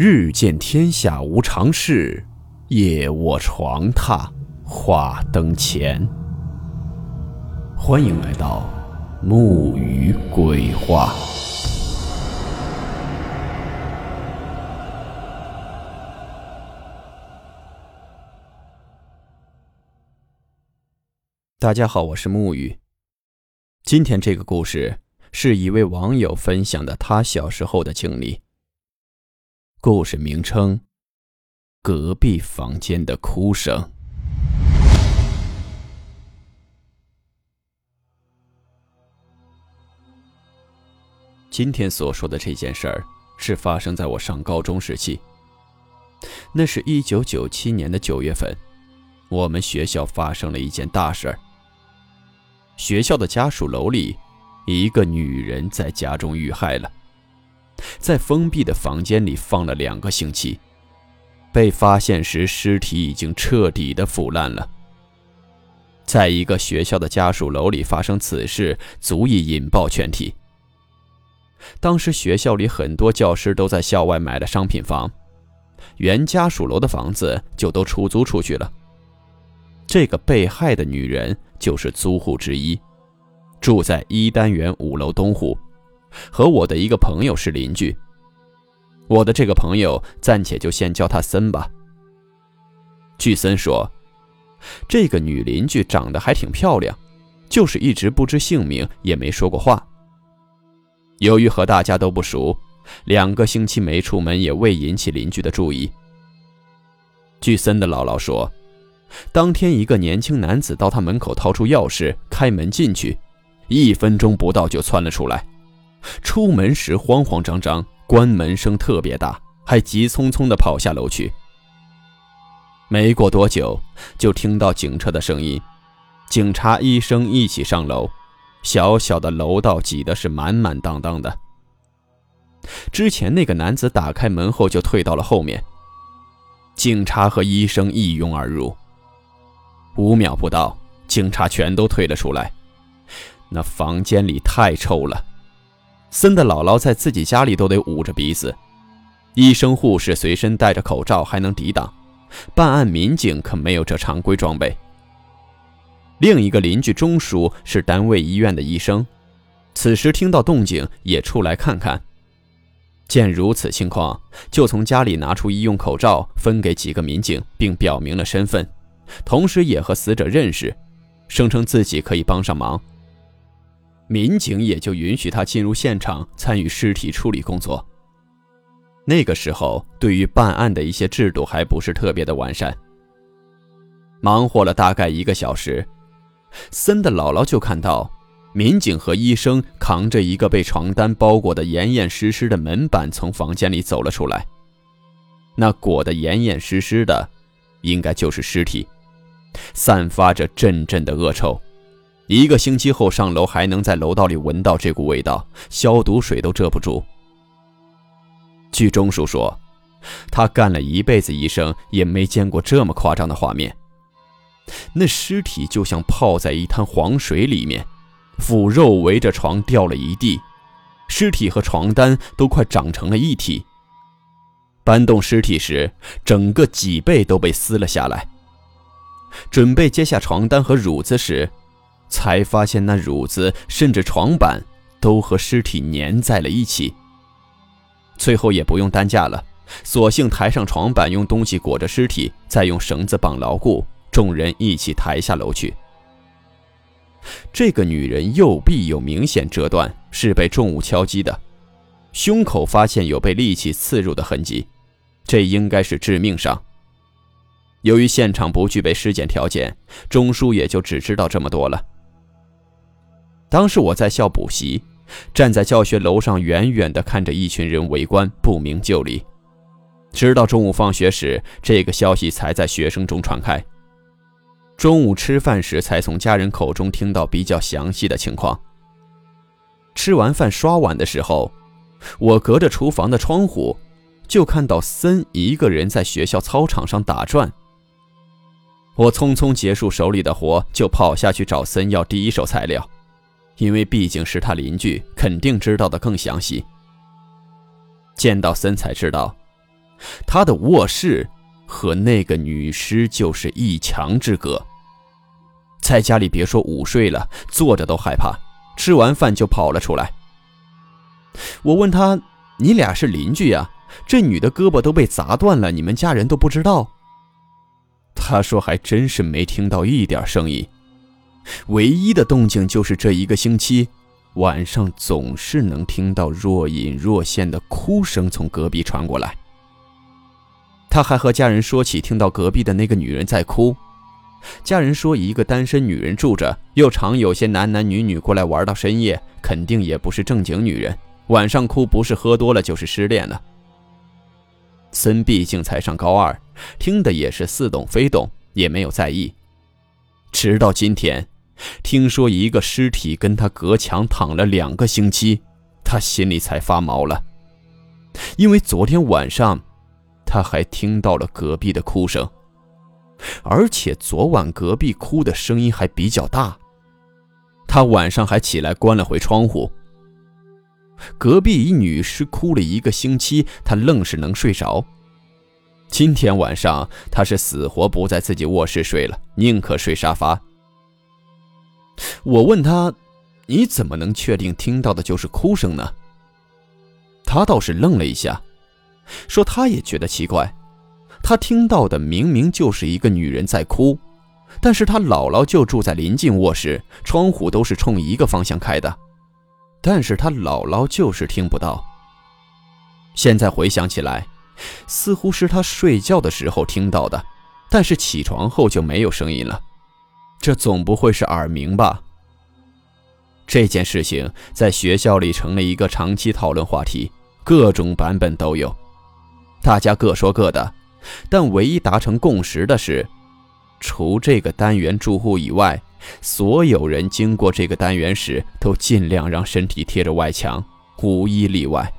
日见天下无常事，夜卧床榻话灯前。欢迎来到木鱼鬼话。大家好，我是木鱼。今天这个故事是一位网友分享的他小时候的经历。故事名称：隔壁房间的哭声。今天所说的这件事儿是发生在我上高中时期。那是一九九七年的九月份，我们学校发生了一件大事儿。学校的家属楼里，一个女人在家中遇害了，在封闭的房间里放了两个星期，被发现时尸体已经彻底的腐烂了。在一个学校的家属楼里发生此事，足以引爆全体。当时学校里很多教师都在校外买了商品房，原家属楼的房子就都出租出去了。这个被害的女人就是租户之一，住在一单元五楼东户，和我的一个朋友是邻居。我的这个朋友暂且就先叫他森吧。据森说，这个女邻居长得还挺漂亮，就是一直不知姓名，也没说过话。由于和大家都不熟，两个星期没出门也未引起邻居的注意。据森的姥姥说。当天，一个年轻男子到他门口掏出钥匙开门进去，一分钟不到就窜了出来。出门时慌慌张张，关门声特别大，还急匆匆地跑下楼去。没过多久，就听到警车的声音，警察、医生一起上楼，小小的楼道挤得是满满当当的。之前那个男子打开门后就退到了后面，警察和医生一拥而入。五秒不到，警察全都退了出来。那房间里太臭了，森的姥姥在自己家里都得捂着鼻子。医生、护士随身戴着口罩还能抵挡，办案民警可没有这常规装备。另一个邻居钟叔是单位医院的医生，此时听到动静也出来看看。见如此情况，就从家里拿出医用口罩分给几个民警，并表明了身份。同时也和死者认识，声称自己可以帮上忙。民警也就允许他进入现场参与尸体处理工作。那个时候，对于办案的一些制度还不是特别的完善。忙活了大概一个小时，森的姥姥就看到民警和医生扛着一个被床单包裹的严严实实的门板从房间里走了出来。那裹得严严实实的，应该就是尸体。散发着阵阵的恶臭，一个星期后上楼还能在楼道里闻到这股味道，消毒水都遮不住。据钟叔说，他干了一辈子医生，也没见过这么夸张的画面。那尸体就像泡在一滩黄水里面，腐肉围着床掉了一地，尸体和床单都快长成了一体。搬动尸体时，整个脊背都被撕了下来。准备揭下床单和褥子时，才发现那褥子甚至床板都和尸体粘在了一起。最后也不用担架了，索性抬上床板，用东西裹着尸体，再用绳子绑牢固，众人一起抬下楼去。这个女人右臂有明显折断，是被重物敲击的，胸口发现有被利器刺入的痕迹，这应该是致命伤。由于现场不具备尸检条件，钟叔也就只知道这么多了。当时我在校补习，站在教学楼上，远远地看着一群人围观，不明就里。直到中午放学时，这个消息才在学生中传开。中午吃饭时，才从家人口中听到比较详细的情况。吃完饭刷碗的时候，我隔着厨房的窗户，就看到森一个人在学校操场上打转。我匆匆结束手里的活，就跑下去找森要第一手材料，因为毕竟是他邻居，肯定知道的更详细。见到森才知道，他的卧室和那个女尸就是一墙之隔。在家里别说午睡了，坐着都害怕，吃完饭就跑了出来。我问他：“你俩是邻居呀？这女的胳膊都被砸断了，你们家人都不知道？”他说：“还真是没听到一点声音，唯一的动静就是这一个星期，晚上总是能听到若隐若现的哭声从隔壁传过来。”他还和家人说起听到隔壁的那个女人在哭，家人说一个单身女人住着，又常有些男男女女过来玩到深夜，肯定也不是正经女人。晚上哭不是喝多了就是失恋了。森毕竟才上高二，听的也是似懂非懂，也没有在意。直到今天，听说一个尸体跟他隔墙躺了两个星期，他心里才发毛了。因为昨天晚上，他还听到了隔壁的哭声，而且昨晚隔壁哭的声音还比较大。他晚上还起来关了回窗户。隔壁一女尸哭了一个星期，他愣是能睡着。今天晚上他是死活不在自己卧室睡了，宁可睡沙发。我问他：“你怎么能确定听到的就是哭声呢？”他倒是愣了一下，说他也觉得奇怪，他听到的明明就是一个女人在哭，但是他姥姥就住在临近卧室，窗户都是冲一个方向开的。但是他姥姥就是听不到。现在回想起来，似乎是他睡觉的时候听到的，但是起床后就没有声音了。这总不会是耳鸣吧？这件事情在学校里成了一个长期讨论话题，各种版本都有，大家各说各的，但唯一达成共识的是，除这个单元住户以外。所有人经过这个单元时，都尽量让身体贴着外墙，无一例外。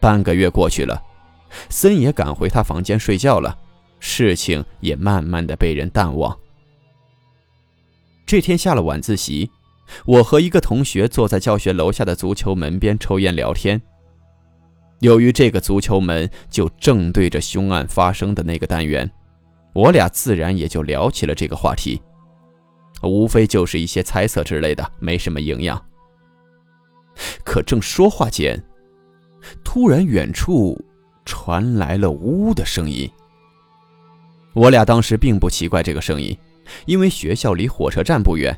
半个月过去了，森也赶回他房间睡觉了，事情也慢慢的被人淡忘。这天下了晚自习，我和一个同学坐在教学楼下的足球门边抽烟聊天。由于这个足球门就正对着凶案发生的那个单元，我俩自然也就聊起了这个话题。无非就是一些猜测之类的，没什么营养。可正说话间，突然远处传来了呜的声音。我俩当时并不奇怪这个声音，因为学校离火车站不远，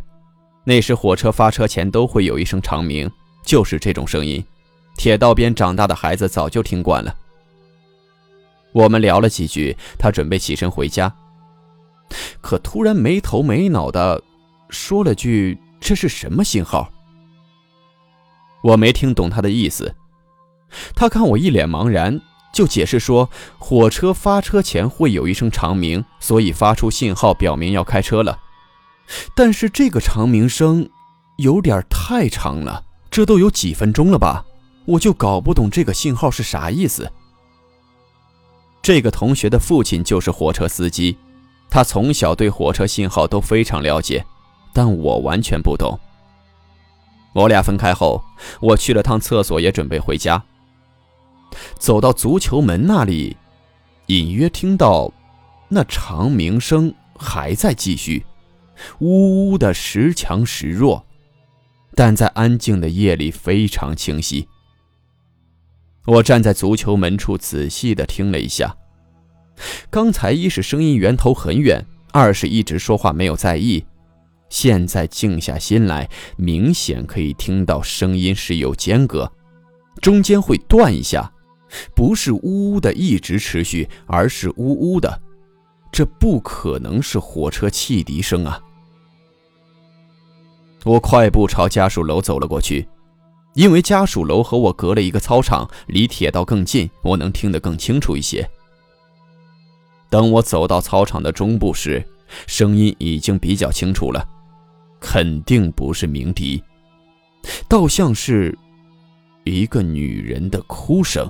那时火车发车前都会有一声长鸣，就是这种声音。铁道边长大的孩子早就听惯了。我们聊了几句，他准备起身回家，可突然没头没脑的。说了句：“这是什么信号？”我没听懂他的意思。他看我一脸茫然，就解释说：“火车发车前会有一声长鸣，所以发出信号表明要开车了。但是这个长鸣声有点太长了，这都有几分钟了吧？我就搞不懂这个信号是啥意思。”这个同学的父亲就是火车司机，他从小对火车信号都非常了解。但我完全不懂。我俩分开后，我去了趟厕所，也准备回家。走到足球门那里，隐约听到那长鸣声还在继续，呜呜的时强时弱，但在安静的夜里非常清晰。我站在足球门处仔细的听了一下，刚才一是声音源头很远，二是一直说话没有在意。现在静下心来，明显可以听到声音是有间隔，中间会断一下，不是呜呜的一直持续，而是呜呜的，这不可能是火车汽笛声啊！我快步朝家属楼走了过去，因为家属楼和我隔了一个操场，离铁道更近，我能听得更清楚一些。等我走到操场的中部时，声音已经比较清楚了。肯定不是鸣笛，倒像是一个女人的哭声。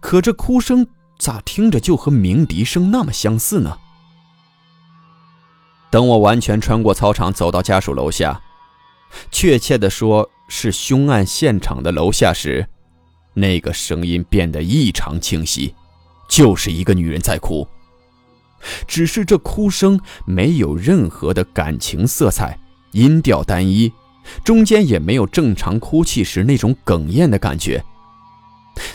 可这哭声咋听着就和鸣笛声那么相似呢？等我完全穿过操场走到家属楼下，确切的说是凶案现场的楼下时，那个声音变得异常清晰，就是一个女人在哭。只是这哭声没有任何的感情色彩，音调单一，中间也没有正常哭泣时那种哽咽的感觉。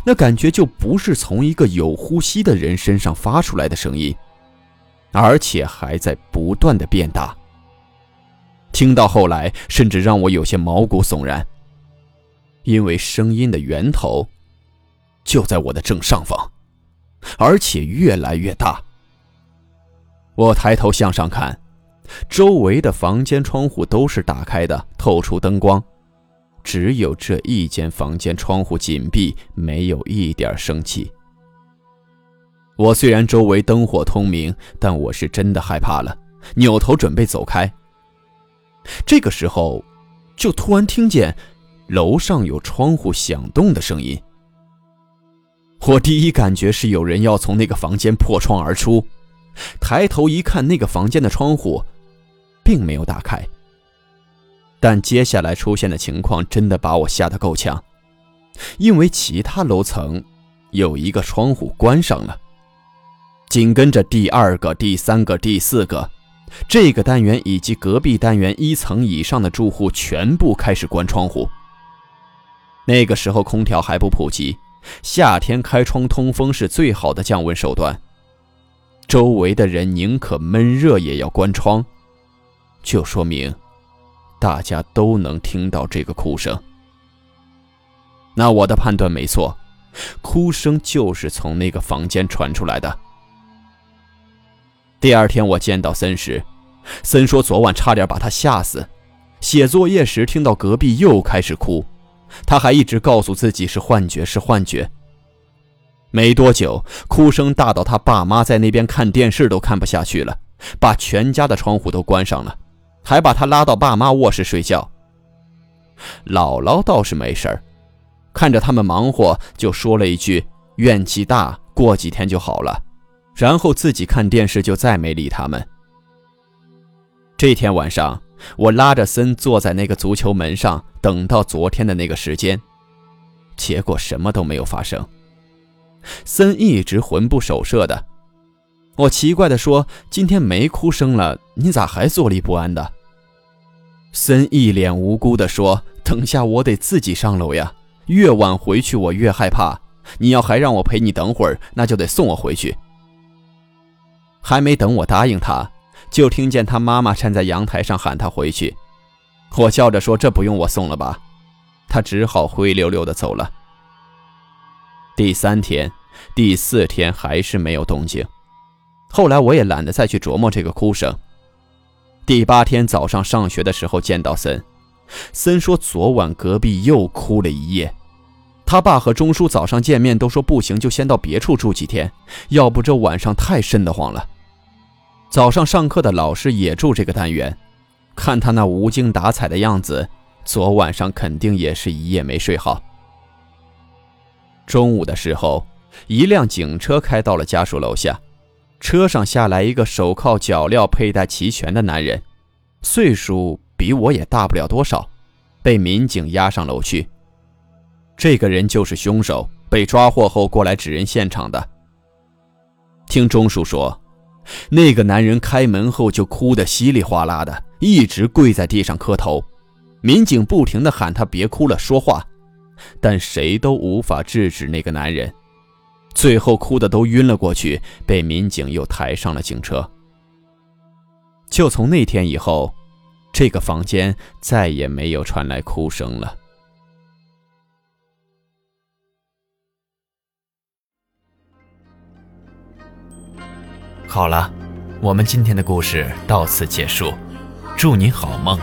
那感觉就不是从一个有呼吸的人身上发出来的声音，而且还在不断的变大。听到后来，甚至让我有些毛骨悚然，因为声音的源头就在我的正上方，而且越来越大。我抬头向上看，周围的房间窗户都是打开的，透出灯光。只有这一间房间窗户紧闭，没有一点生气。我虽然周围灯火通明，但我是真的害怕了，扭头准备走开。这个时候，就突然听见楼上有窗户响动的声音。我第一感觉是有人要从那个房间破窗而出，抬头一看，那个房间的窗户并没有打开。但接下来出现的情况真的把我吓得够呛，因为其他楼层有一个窗户关上了，紧跟着第二个、第三个、第四个，这个单元以及隔壁单元一层以上的住户全部开始关窗户。那个时候空调还不普及，夏天开窗通风是最好的降温手段，周围的人宁可闷热也要关窗，就说明。大家都能听到这个哭声，那我的判断没错，哭声就是从那个房间传出来的。第二天我见到森时，森说昨晚差点把他吓死。写作业时听到隔壁又开始哭，他还一直告诉自己是幻觉，是幻觉。没多久，哭声大到他爸妈在那边看电视都看不下去了，把全家的窗户都关上了。还把他拉到爸妈卧室睡觉。姥姥倒是没事儿，看着他们忙活，就说了一句：“怨气大，过几天就好了。”然后自己看电视，就再没理他们。这天晚上，我拉着森坐在那个足球门上，等到昨天的那个时间，结果什么都没有发生。森一直魂不守舍的。我奇怪地说：“今天没哭声了，你咋还坐立不安的？”森一脸无辜地说：“等下我得自己上楼呀，越晚回去我越害怕。你要还让我陪你等会儿，那就得送我回去。”还没等我答应他，就听见他妈妈站在阳台上喊他回去。我笑着说：“这不用我送了吧？”他只好灰溜溜地走了。第三天、第四天还是没有动静。后来我也懒得再去琢磨这个哭声。第八天早上上学的时候见到森，森说昨晚隔壁又哭了一夜。他爸和钟叔早上见面都说不行，就先到别处住几天，要不这晚上太瘆得慌了。早上上课的老师也住这个单元，看他那无精打采的样子，昨晚上肯定也是一夜没睡好。中午的时候，一辆警车开到了家属楼下。车上下来一个手铐脚镣佩戴齐全的男人，岁数比我也大不了多少，被民警押上楼去。这个人就是凶手，被抓获后过来指认现场的。听钟叔说，那个男人开门后就哭得稀里哗啦的，一直跪在地上磕头。民警不停地喊他别哭了，说话，但谁都无法制止那个男人。最后哭的都晕了过去，被民警又抬上了警车。就从那天以后，这个房间再也没有传来哭声了。好了，我们今天的故事到此结束，祝你好梦，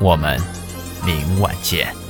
我们明晚见。